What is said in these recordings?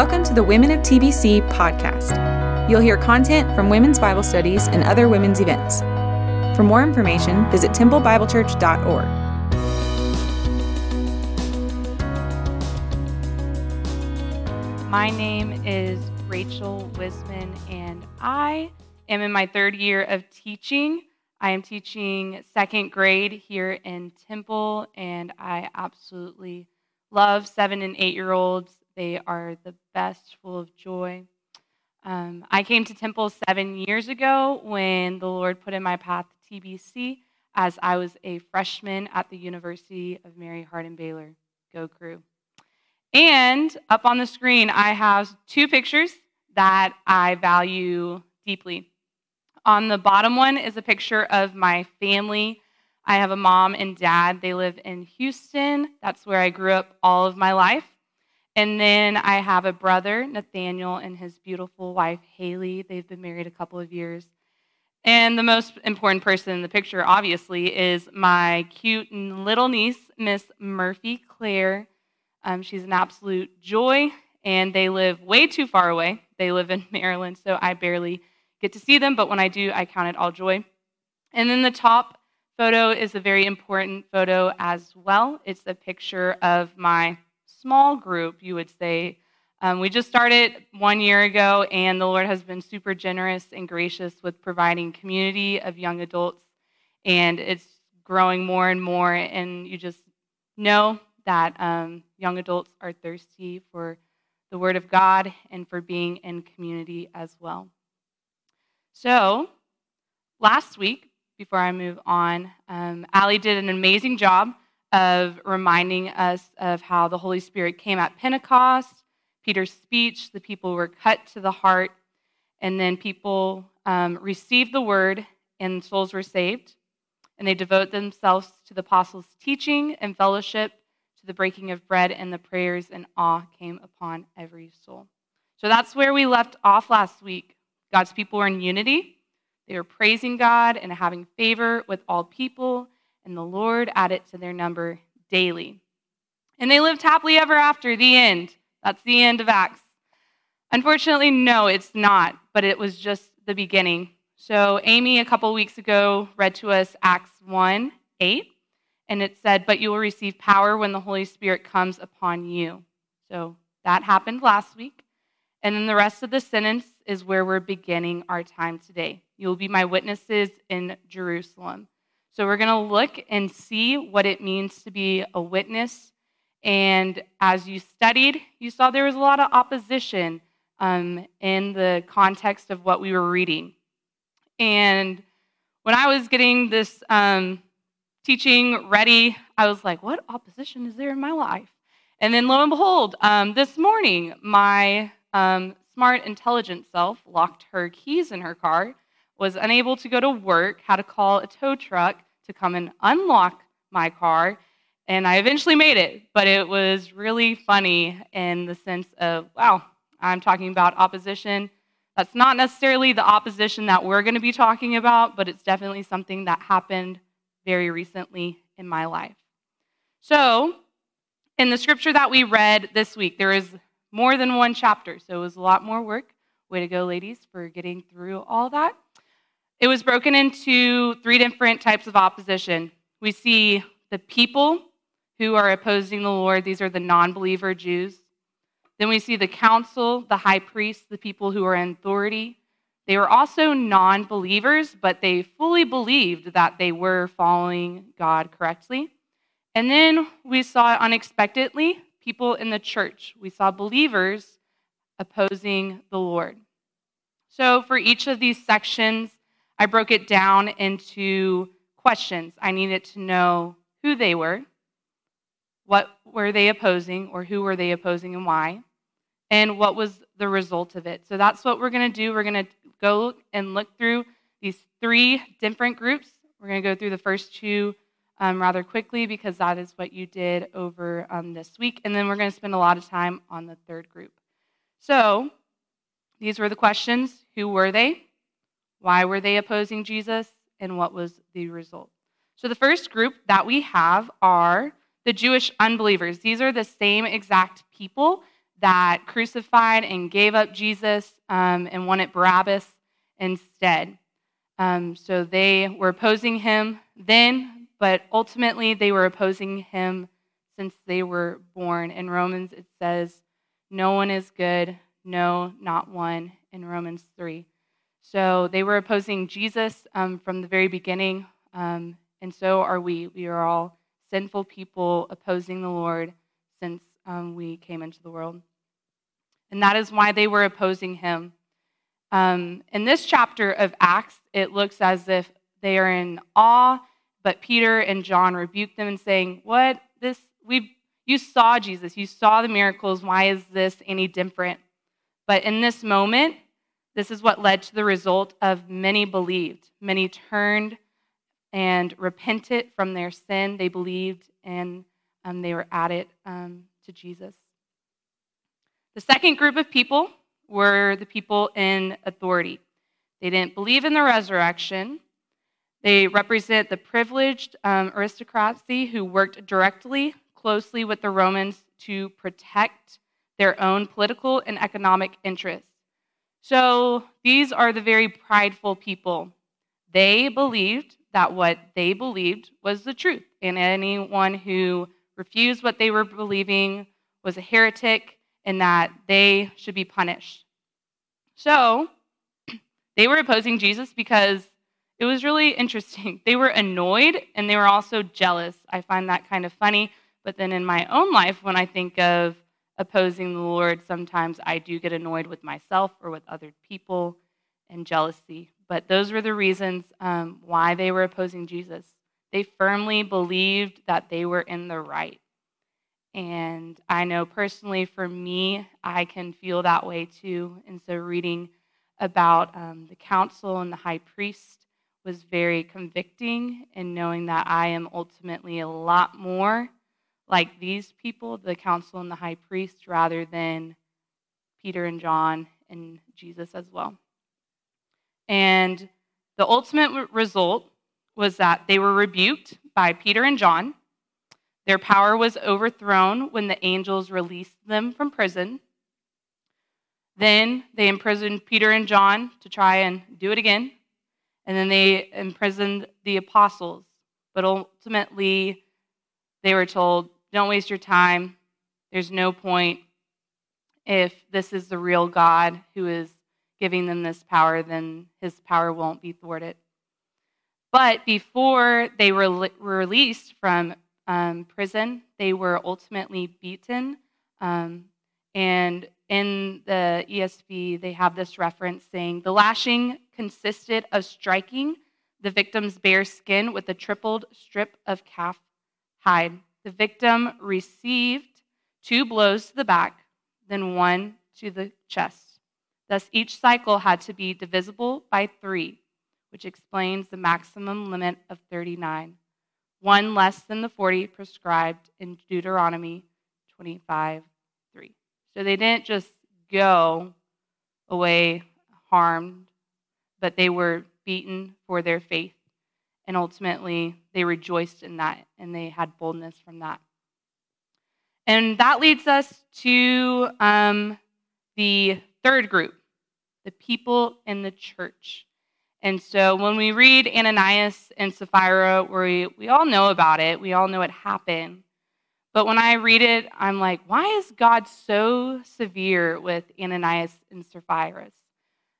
Welcome to the Women of TBC podcast. You'll hear content from women's Bible studies and other women's events. For more information, visit templebiblechurch.org. My name is Rachel Wisman, and I am in my third year of teaching. I am teaching second grade here in Temple, and I absolutely love seven and eight year olds. They are the best, full of joy. Um, I came to Temple seven years ago when the Lord put in my path TBC as I was a freshman at the University of Mary Hardin Baylor. Go Cru. And up on the screen, I have two pictures that I value deeply. On the bottom one is a picture of my family. I have a mom and dad. They live in Houston. That's where I grew up all of my life. And then I have a brother, Nathaniel, and his beautiful wife, Haley. They've been married a couple of years. And the most important person in the picture, obviously, is my cute little niece, Miss Murphy Claire. Um, she's an absolute joy, and they live way too far away. They live in Maryland, so I barely get to see them, but when I do, I count it all joy. And then the top photo is a very important photo as well. It's a picture of my small group, you would say. Um, we just started one year ago, and the Lord has been super generous and gracious with providing community of young adults, and it's growing more and more. And you just know that um, young adults are thirsty for the Word of God and for being in community as well. So, last week, before I move on, um, Allie did an amazing job of reminding us of how the Holy Spirit came at Pentecost, Peter's speech, the people were cut to the heart, and then people um, received the word and souls were saved. And they devote themselves to the apostles' teaching and fellowship, to the breaking of bread, and the prayers and awe came upon every soul. So that's where we left off last week. God's people were in unity. They were praising God and having favor with all people and the Lord added to their number daily. And they lived happily ever after, the end. That's the end of Acts. Unfortunately, no, it's not, but it was just the beginning. So, Amy, a couple weeks ago, read to us Acts 1 8, and it said, But you will receive power when the Holy Spirit comes upon you. So, that happened last week. And then the rest of the sentence is where we're beginning our time today. You will be my witnesses in Jerusalem. So we're going to look and see what it means to be a witness. And as you studied, you saw there was a lot of opposition um, in the context of what we were reading. And when I was getting this um, teaching ready, I was like, what opposition is there in my life? And then lo and behold, um, this morning, my um, smart, intelligent self locked her keys in her car was unable to go to work, had to call a tow truck to come and unlock my car. And I eventually made it, but it was really funny in the sense of, wow, I'm talking about opposition. That's not necessarily the opposition that we're going to be talking about, but it's definitely something that happened very recently in my life. So, in the scripture that we read this week, there is more than one chapter, so it was a lot more work. Way to go, ladies, for getting through all that. It was broken into three different types of opposition. We see the people who are opposing the Lord, these are the non believer Jews. Then we see the council, the high priests, the people who are in authority. They were also non believers, but they fully believed that they were following God correctly. And then we saw unexpectedly people in the church. We saw believers opposing the Lord. So, for each of these sections, I broke it down into questions. I needed to know who they were, what were they opposing, or who were they opposing and why, and what was the result of it. So that's what we're going to do. We're going to go and look through these three different groups. We're going to go through the first two um, rather quickly because that is what you did over um, this week. And then we're going to spend a lot of time on the third group. So these were the questions Who were they? Why were they opposing Jesus? And what was the result? So, the first group that we have are the Jewish unbelievers. These are the same exact people that crucified and gave up Jesus um, and wanted Barabbas instead. Um, so they were opposing him then, but ultimately they were opposing him since they were born. In Romans, it says, No one is good, no, not one, in Romans 3. So they were opposing Jesus um, from the very beginning, um, and so are we. We are all sinful people opposing the Lord since um, we came into the world. And that is why they were opposing him. Um, in this chapter of Acts, it looks as if they are in awe, but Peter and John rebuke them and saying, What? This, we, you saw Jesus, you saw the miracles. Why is this any different? But in this moment, this is what led to the result of many believed. Many turned and repented from their sin. They believed and um, they were added um, to Jesus. The second group of people were the people in authority. They didn't believe in the resurrection. They represent the privileged um, aristocracy who worked directly, closely with the Romans to protect their own political and economic interests. So these are the very prideful people. They believed that what they believed was the truth, and anyone who refused what they were believing was a heretic and that they should be punished. So they were opposing Jesus because it was really interesting. They were annoyed and they were also jealous. I find that kind of funny. But then in my own life, when I think of opposing the Lord, sometimes I do get annoyed with myself or with other people and jealousy. But those were the reasons um, why they were opposing Jesus. They firmly believed that they were in the right. And I know personally for me, I can feel that way too. And so reading about um, the council and the high priest was very convicting, and knowing that I am ultimately a lot more like these people, the council and the high priest, rather than Peter and John and Jesus as well. And the ultimate result was that they were rebuked by Peter and John. Their power was overthrown when the angels released them from prison. Then they imprisoned Peter and John to try and do it again. And then they imprisoned the apostles. But ultimately, they were told, don't waste your time. There's no point. If this is the real God who is giving them this power, then his power won't be thwarted. But before they were released from um, prison, they were ultimately beaten. Um, and in the ESV, they have this reference saying the lashing consisted of striking the victim's bare skin with a tripled strip of calf hide. The victim received two blows to the back, then one to the chest. Thus, each cycle had to be divisible by three, which explains the maximum limit of 39, one less than the 40 prescribed in Deuteronomy 25 3. So they didn't just go away harmed, but they were beaten for their faith. And ultimately, they rejoiced in that and they had boldness from that. And that leads us to um, the third group the people in the church. And so when we read Ananias and Sapphira, we, we all know about it, we all know it happened. But when I read it, I'm like, why is God so severe with Ananias and Sapphira?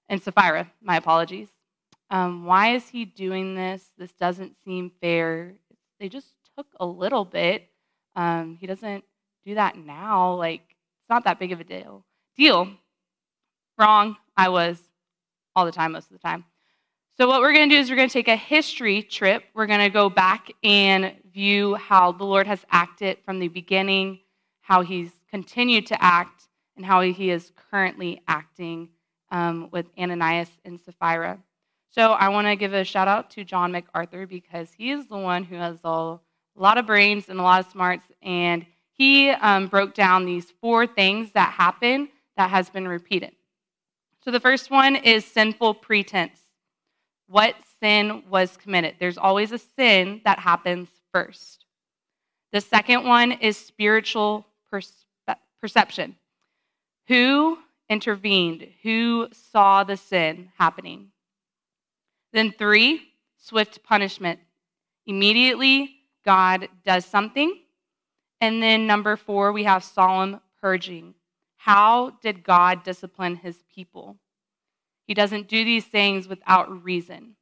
And Sapphira, my apologies. Um, why is he doing this? This doesn't seem fair. They just took a little bit. Um, he doesn't do that now. Like, it's not that big of a deal. Deal. Wrong. I was all the time, most of the time. So, what we're going to do is we're going to take a history trip. We're going to go back and view how the Lord has acted from the beginning, how he's continued to act, and how he is currently acting um, with Ananias and Sapphira. So, I want to give a shout out to John MacArthur because he is the one who has a lot of brains and a lot of smarts, and he um, broke down these four things that happen that has been repeated. So the first one is sinful pretense. What sin was committed? There's always a sin that happens first. The second one is spiritual perception. Who intervened? Who saw the sin happening? Then, three, swift punishment. Immediately, God does something. And then, number four, we have solemn purging. How did God discipline his people? He doesn't do these things without reason.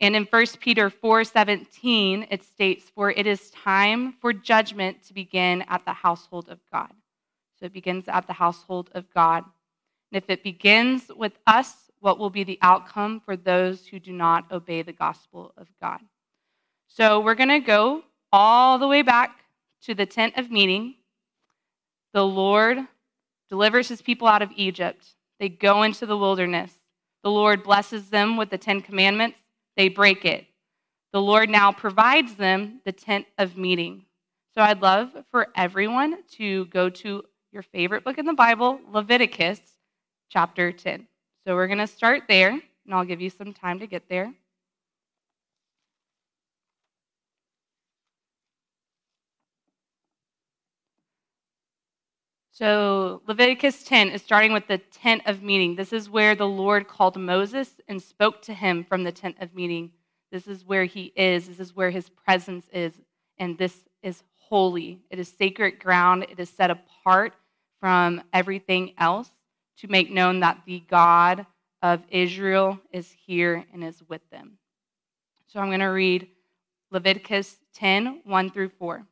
And in 1 Peter 4:17 it states for it is time for judgment to begin at the household of God. So it begins at the household of God. And if it begins with us, what will be the outcome for those who do not obey the gospel of God? So we're going to go all the way back to the tent of meeting. The Lord delivers his people out of Egypt. They go into the wilderness. The Lord blesses them with the Ten Commandments. They break it. The Lord now provides them the tent of meeting. So I'd love for everyone to go to your favorite book in the Bible, Leviticus chapter 10. So we're going to start there, and I'll give you some time to get there. So, Leviticus 10 is starting with the tent of meeting. This is where the Lord called Moses and spoke to him from the tent of meeting. This is where he is. This is where his presence is. And this is holy. It is sacred ground. It is set apart from everything else to make known that the God of Israel is here and is with them. So, I'm going to read Leviticus 10 1 through 4.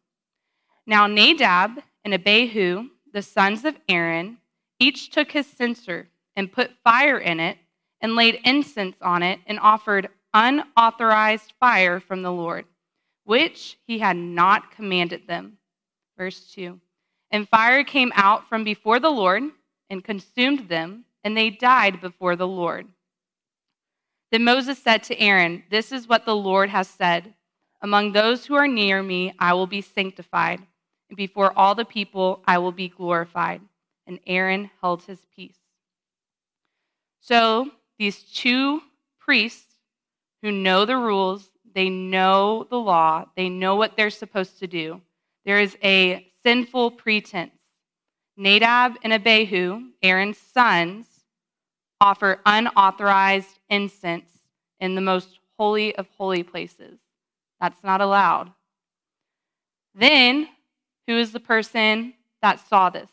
Now, Nadab and Abihu, the sons of Aaron, each took his censer and put fire in it and laid incense on it and offered unauthorized fire from the Lord, which he had not commanded them. Verse 2 And fire came out from before the Lord and consumed them, and they died before the Lord. Then Moses said to Aaron, This is what the Lord has said Among those who are near me, I will be sanctified and before all the people I will be glorified. And Aaron held his peace. So these two priests who know the rules, they know the law, they know what they're supposed to do. There is a sinful pretense. Nadab and Abihu, Aaron's sons, offer unauthorized incense in the most holy of holy places. That's not allowed. Then who is the person that saw this?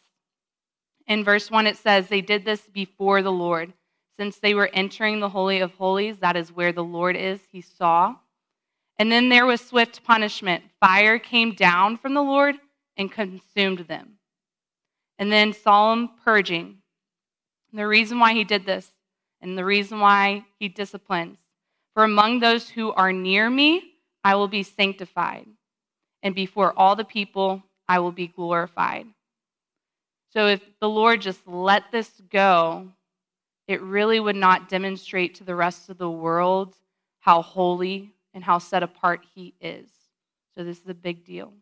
In verse 1, it says, They did this before the Lord. Since they were entering the Holy of Holies, that is where the Lord is, he saw. And then there was swift punishment. Fire came down from the Lord and consumed them. And then solemn purging. the reason why he did this, and the reason why he disciplines. For among those who are near me, I will be sanctified. And before all the people, I will be glorified. So if the Lord just let this go, it really would not demonstrate to the rest of the world how holy and how set apart He is. So this is a big deal.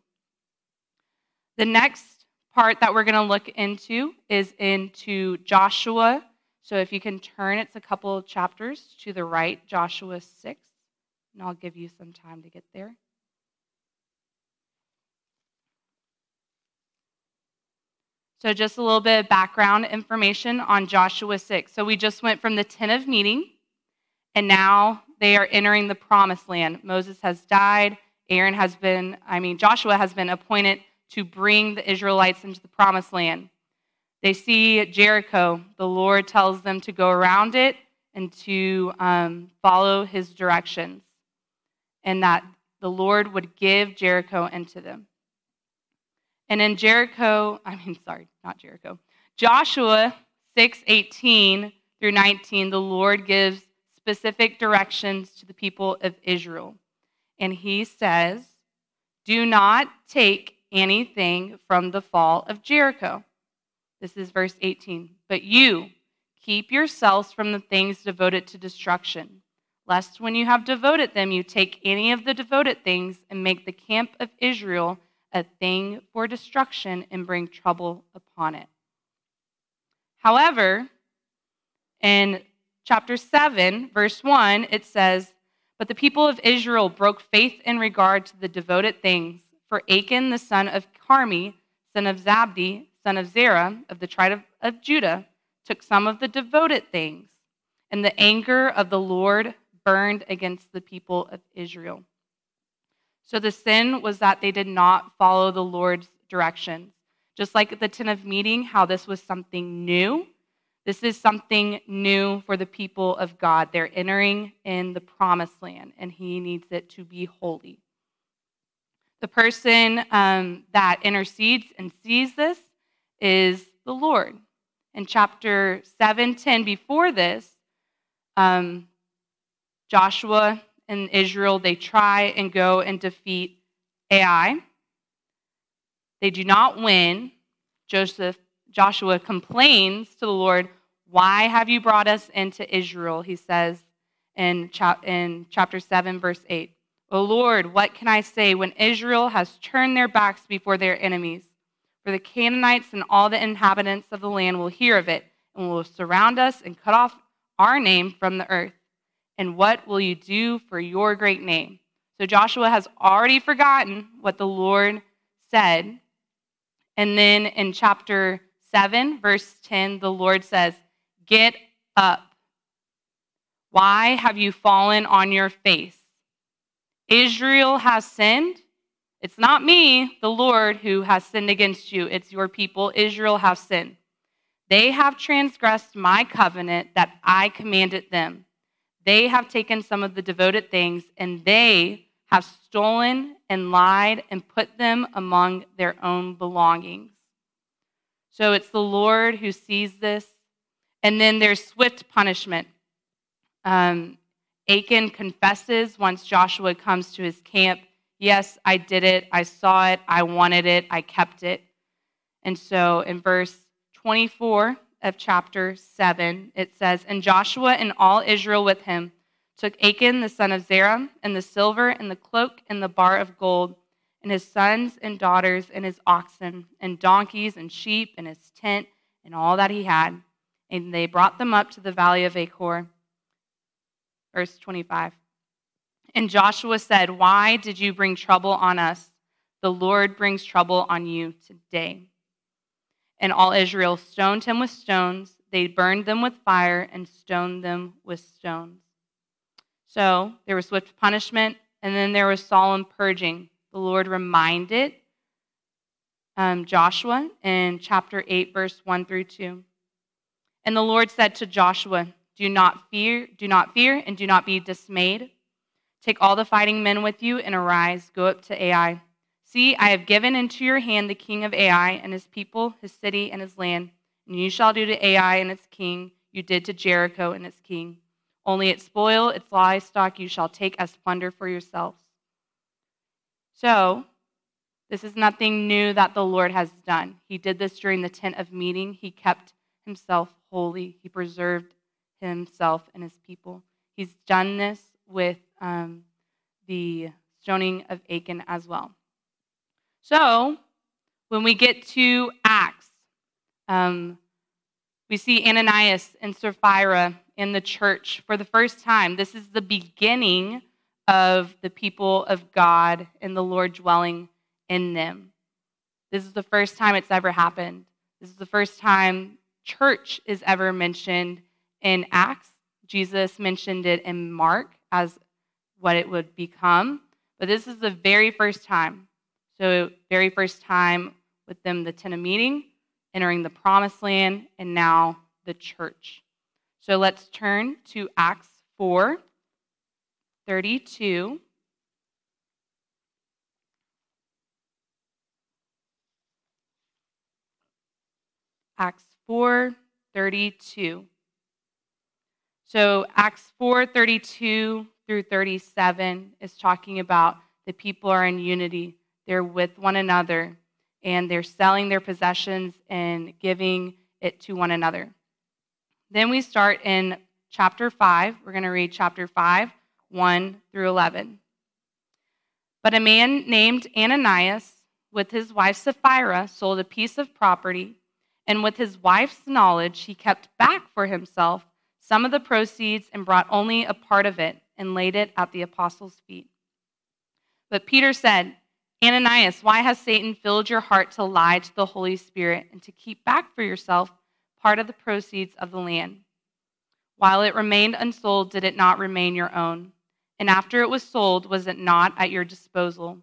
The next part that we're going to look into is into Joshua. So if you can turn, it's a couple of chapters to the right, Joshua 6, and I'll give you some time to get there. So, just a little bit of background information on Joshua 6. So, we just went from the tent of meeting, and now they are entering the promised land. Moses has died. Aaron has been, I mean, Joshua has been appointed to bring the Israelites into the promised land. They see Jericho. The Lord tells them to go around it and to um, follow his directions, and that the Lord would give Jericho into them. And in Jericho, I mean, sorry, not Jericho, Joshua 6 18 through 19, the Lord gives specific directions to the people of Israel. And he says, Do not take anything from the fall of Jericho. This is verse 18. But you keep yourselves from the things devoted to destruction, lest when you have devoted them, you take any of the devoted things and make the camp of Israel a thing for destruction and bring trouble upon it. However, in chapter 7, verse 1, it says, But the people of Israel broke faith in regard to the devoted things, for Achan, the son of Carmi, son of Zabdi, son of Zerah, of the tribe of, of Judah, took some of the devoted things, and the anger of the Lord burned against the people of Israel. So the sin was that they did not follow the Lord's directions. Just like at the tent of meeting, how this was something new. This is something new for the people of God. They're entering in the promised land, and He needs it to be holy. The person um, that intercedes and sees this is the Lord. In chapter 7, 10, before this, um, Joshua and Israel, they try and go and defeat Ai. They do not win. Joseph, Joshua complains to the Lord, Why have you brought us into Israel? He says in, in chapter 7, verse 8. O Lord, what can I say when Israel has turned their backs before their enemies? For the Canaanites and all the inhabitants of the land will hear of it and will surround us and cut off our name from the earth. And what will you do for your great name? So Joshua has already forgotten what the Lord said. And then in chapter 7, verse 10, the Lord says, Get up. Why have you fallen on your face? Israel has sinned. It's not me, the Lord, who has sinned against you. It's your people. Israel have sinned. They have transgressed my covenant that I commanded them. They have taken some of the devoted things, and they have stolen and lied and put them among their own belongings. So it's the Lord who sees this. And then there's swift punishment. Um, Achan confesses once Joshua comes to his camp, Yes, I did it. I saw it. I wanted it. I kept it. And so in verse 24 of chapter 7, it says, And Joshua and all Israel with him took Achan the son of Zerah, and the silver, and the cloak, and the bar of gold, and his sons and daughters, and his oxen, and donkeys, and sheep, and his tent, and all that he had. And they brought them up to the valley of Achor verse 25. And Joshua said, Why did you bring trouble on us? The Lord brings trouble on you today. And all Israel stoned him with stones. They burned them with fire and stoned them with stones. So there was swift punishment, and then there was solemn purging. The Lord reminded um, Joshua in chapter 8, verse 1 through 2. And the Lord said to Joshua, do not fear, do not fear, and do not be dismayed. Take all the fighting men with you and arise, go up to Ai. See, I have given into your hand the king of Ai and his people, his city, and his land. And you shall do to Ai and its king, you did to Jericho and its king. Only its spoil, its livestock, you shall take as plunder for yourselves. So, this is nothing new that the Lord has done. He did this during the tent of meeting. He kept himself holy, he preserved himself and his people. He's done this with um, the stoning of Achan as well. So, when we get to Acts, um, we see Ananias and Sapphira in the church for the first time. This is the beginning of the people of God and the Lord dwelling in them. This is the first time it's ever happened. This is the first time church is ever mentioned in Acts. Jesus mentioned it in Mark as what it would become. But this is the very first time. So, very first time with them, the tent of meeting, entering the promised land, and now the church. So, let's turn to Acts 4 32. Acts 4 32. So Acts 4:32 through 37 is talking about the people are in unity. They're with one another and they're selling their possessions and giving it to one another. Then we start in chapter 5. We're going to read chapter 5, 1 through 11. But a man named Ananias, with his wife Sapphira, sold a piece of property, and with his wife's knowledge, he kept back for himself some of the proceeds and brought only a part of it and laid it at the apostles' feet. But Peter said, Ananias, why has Satan filled your heart to lie to the Holy Spirit and to keep back for yourself part of the proceeds of the land? While it remained unsold, did it not remain your own? And after it was sold, was it not at your disposal?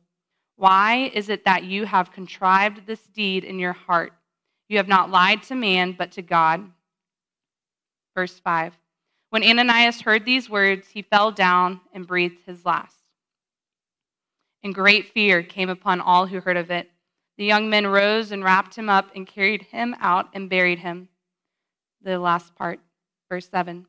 Why is it that you have contrived this deed in your heart? You have not lied to man, but to God. Verse 5 When Ananias heard these words, he fell down and breathed his last and great fear came upon all who heard of it. The young men rose and wrapped him up and carried him out and buried him. The last part, verse 7.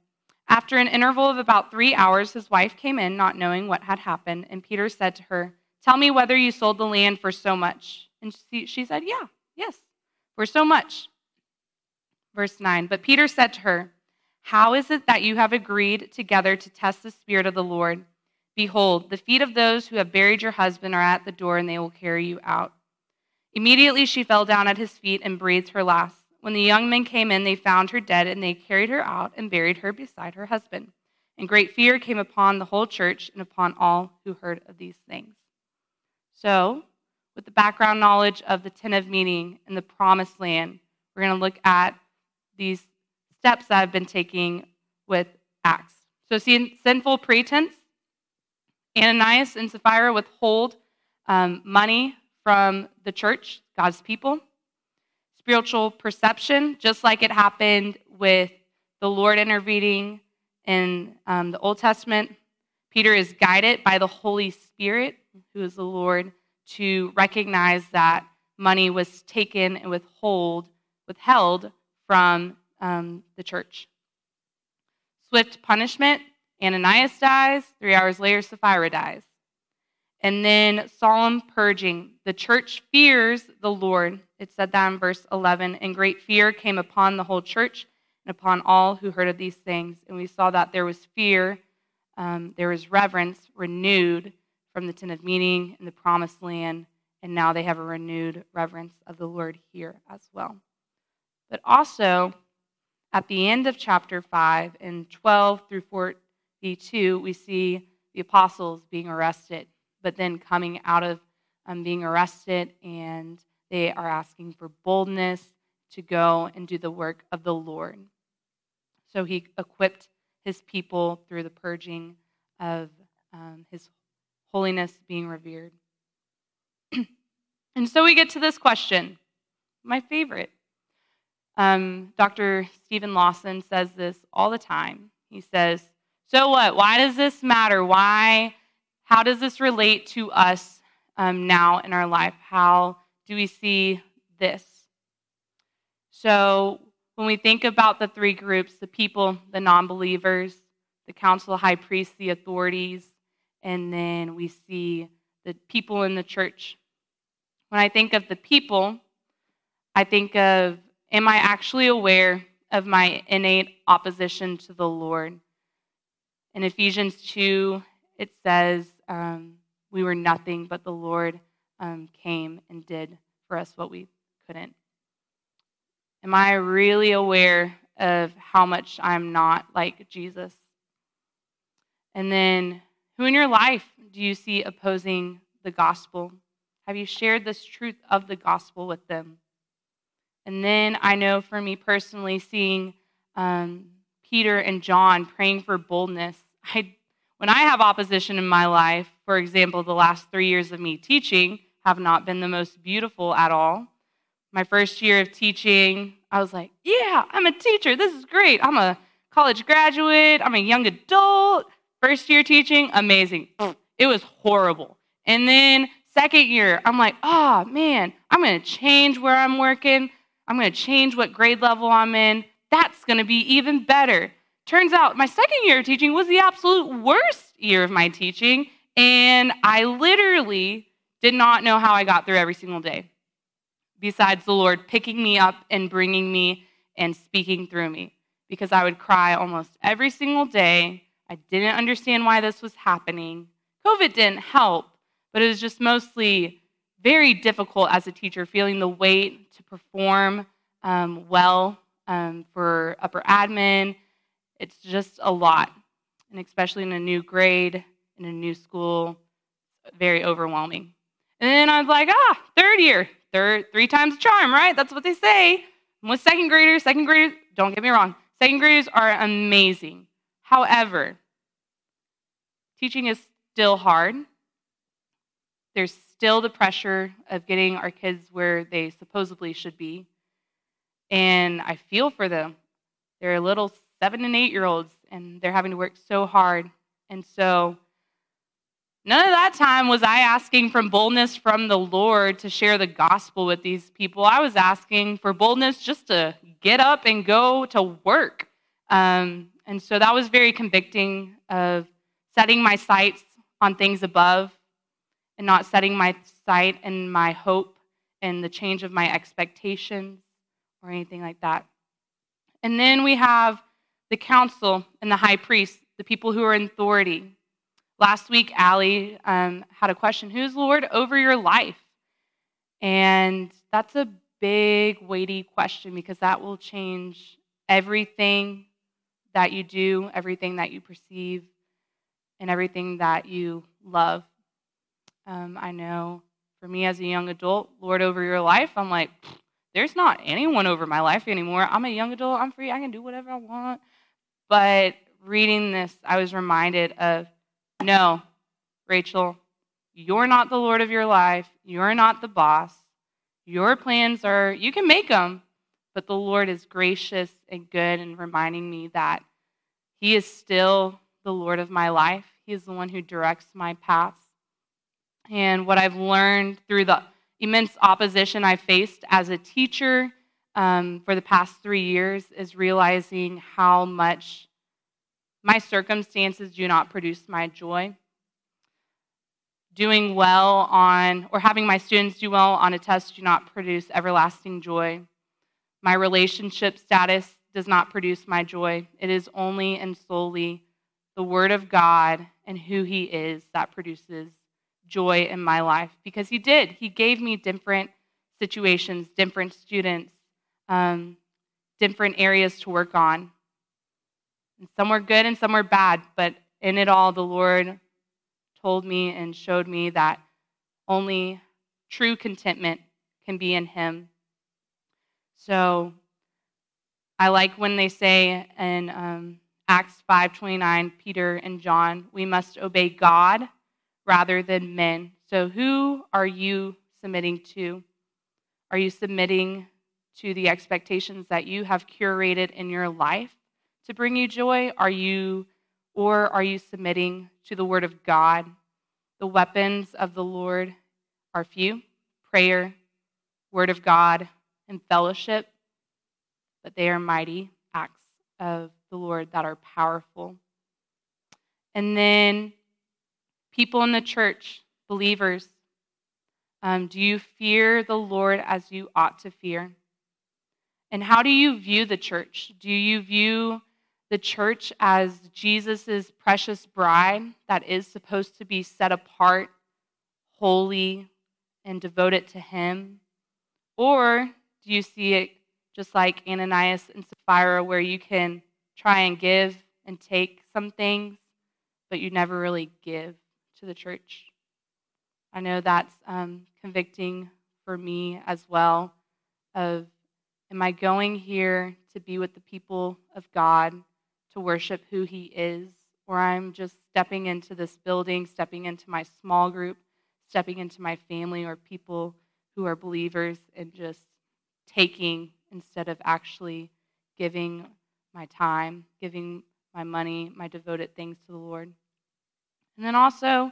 After an interval of about three hours, his wife came in, not knowing what had happened, and Peter said to her, Tell me whether you sold the land for so much. And she, said, Yeah, yes, for so much. Verse 9. But Peter said to her, How is it that you have agreed together to test the Spirit of the Lord? Behold, the feet of those who have buried your husband are at the door, and they will carry you out. Immediately she fell down at his feet and breathed her last. When the young men came in, they found her dead, and they carried her out and buried her beside her husband. And great fear came upon the whole church and upon all who heard of these things. So, with the background knowledge of the tent of meeting and the promised land, we're going to look at these steps that I've been taking with Acts. So, sinful pretense Ananias and Sapphira withhold um, money from the church, God's people. Spiritual perception, just like it happened with the Lord intervening in um, the Old Testament, Peter is guided by the Holy Spirit, who is the Lord, to recognize that money was taken and withhold, withheld from um, the church. Swift punishment, Ananias dies. Three hours later, Sapphira dies. And then solemn purging. The church fears the Lord. It said that in verse 11. And great fear came upon the whole church and upon all who heard of these things. And we saw that there was fear, um, there was reverence renewed from the tent of meeting in the promised land. And now they have a renewed reverence of the Lord here as well. But also, at the end of chapter 5, in 12 through 42, we see the apostles being arrested, but then coming out of um, being arrested, and they are asking for boldness to go and do the work of the Lord. So he equipped his people through the purging of um, his holiness being revered. and so we get to this question, my favorite. Um, Dr. Steven Lawson says this all the time. He says, so what? Why does this matter? Why? How does this relate to us um, now in our life? How do we see this? So when we think about the three groups the people, the non believers, the council, high priests, the authorities, and then we see the people in the church. When I think of the people, I think of am I actually aware of my innate opposition to the Lord? In Ephesians 2, it says, um, We were nothing, but the Lord um, came and did for us what we couldn't. Am I really aware of how much I'm not like Jesus? And then, who in your life do you see opposing the gospel? Have you shared this truth of the gospel with them? And then I know for me personally, seeing um, Peter and John praying for boldness. I, when I have opposition in my life, for example, the last three years of me teaching have not been the most beautiful at all. My first year of teaching, I was like, yeah, I'm a teacher. This is great. I'm a college graduate. I'm a young adult. First year teaching, amazing. It was horrible. And then second year, I'm like, oh man, I'm going to change where I'm working. I'm going to change what grade level I'm in. That's going to be even better. Turns out my second year of teaching was the absolute worst year of my teaching, and I literally did not know how I got through every single day, besides the Lord picking me up and bringing me and speaking through me, because I would cry almost every single day. I didn't understand why this was happening. COVID didn't help, but it was just mostly very difficult as a teacher, feeling the weight to perform um, well um, for upper admin. It's just a lot, and especially in a new grade, in a new school, very overwhelming. And then I was like, ah, third year, third, three times the charm, right? That's what they say. With second graders. Second graders, don't get me wrong, second graders are amazing. However, teaching is still hard. There's still the pressure of getting our kids where they supposedly should be. And I feel for them. They're little seven and eight year olds, and they're having to work so hard. And so, none of that time was I asking for boldness from the Lord to share the gospel with these people. I was asking for boldness just to get up and go to work. Um, and so that was very convicting of setting my sights on things above and not setting my sight and my hope and the change of my expectations or anything like that. And then we have the council and the high priest, the people who are in authority. Last week, Allie um, had a question Who's Lord over your life? And that's a big, weighty question because that will change everything that you do, everything that you perceive, and everything that you love. Um, I know for me as a young adult, Lord over your life, I'm like, there's not anyone over my life anymore. I'm a young adult. I'm free. I can do whatever I want. But reading this, I was reminded of no, Rachel, you're not the Lord of your life. You're not the boss. Your plans are, you can make them, but the Lord is gracious and good and reminding me that He is still the Lord of my life. He is the one who directs my paths. And what I've learned through the immense opposition I faced as a teacher um, for the past three years is realizing how much my circumstances do not produce my joy. Doing well on, or having my students do well on a test, do not produce everlasting joy. My relationship status does not produce my joy. It is only and solely the Word of God and who He is that produces joy in my life because He did. He gave me different situations, different students, um, different areas to work on. And some were good and some were bad, but in it all, the Lord told me and showed me that only true contentment can be in Him. So I like when they say in um, Acts 5:29, Peter and John, we must obey God rather than men. So, who are you submitting to? Are you submitting to the expectations that you have curated in your life to bring you joy? Are you or are you submitting to the word of God? The weapons of the Lord are few prayer, word of God, and fellowship, but they are mighty acts of the Lord that are powerful. And then people in the church, believers, um, do you fear the Lord as you ought to fear? And how do you view the church? Do you view the church as Jesus' precious bride that is supposed to be set apart, holy, and devoted to Him? Or do you see it just like Ananias and Sapphira, where you can try and give and take some things, but you never really give? To the church. I know that's um, convicting for me as well. Of, am I going here to be with the people of God to worship who He is, or I'm just stepping into this building, stepping into my small group, stepping into my family or people who are believers, and just taking instead of actually giving my time, giving my money, my devoted things to the Lord. And then also,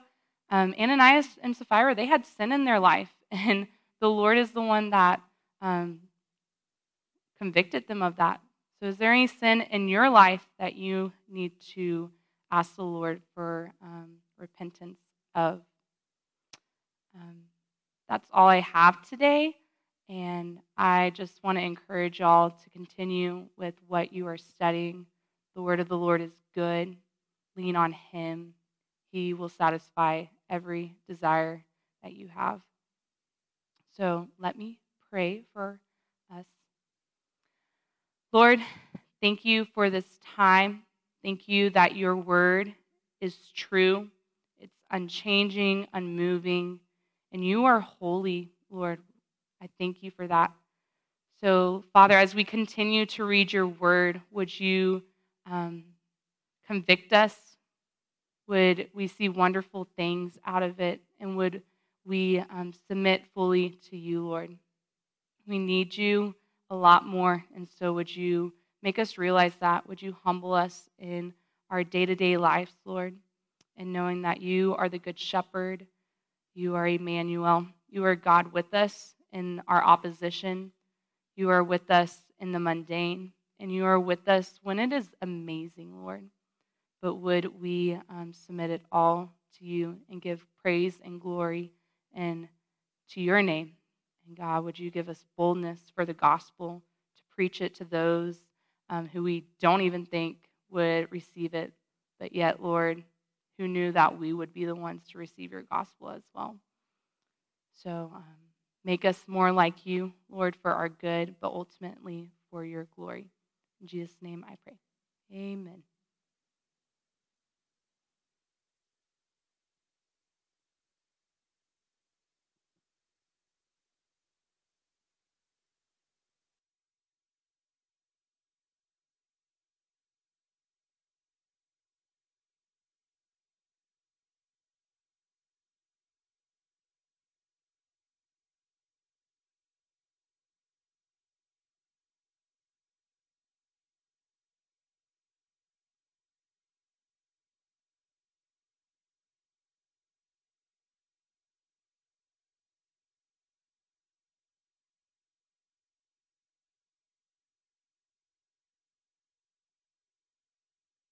um, Ananias and Sapphira, they had sin in their life, and the Lord is the one that um, convicted them of that. So, is there any sin in your life that you need to ask the Lord for um, repentance of? Um, that's all I have today. And I just want to encourage y'all to continue with what you are studying. The word of the Lord is good. Lean on Him. He will satisfy every desire that you have. So let me pray for us. Lord, thank you for this time. Thank you that your word is true, it's unchanging, unmoving, And you are holy, Lord. I thank you for that. So, Father, as we continue to read your word, would you um, convict us? Would we see wonderful things out of it? And would we um, submit fully to you, Lord? We need you a lot more. And so, would you make us realize that? Would you humble us in our day to day lives, Lord? And knowing that you are the good shepherd, you are Emmanuel, you are God with us in our opposition you are with us in the mundane, and you are with us when it is amazing, Lord. But would we um, submit it all to you and give praise and glory and to your name? And God, would you give us boldness for the gospel to preach it to those um, who we don't even think would receive it, but yet, Lord, who knew that we would be the ones to receive your gospel as well. So, um, Make us more like you, Lord, for our good, but ultimately for your glory. In Jesus' name I pray. Amen.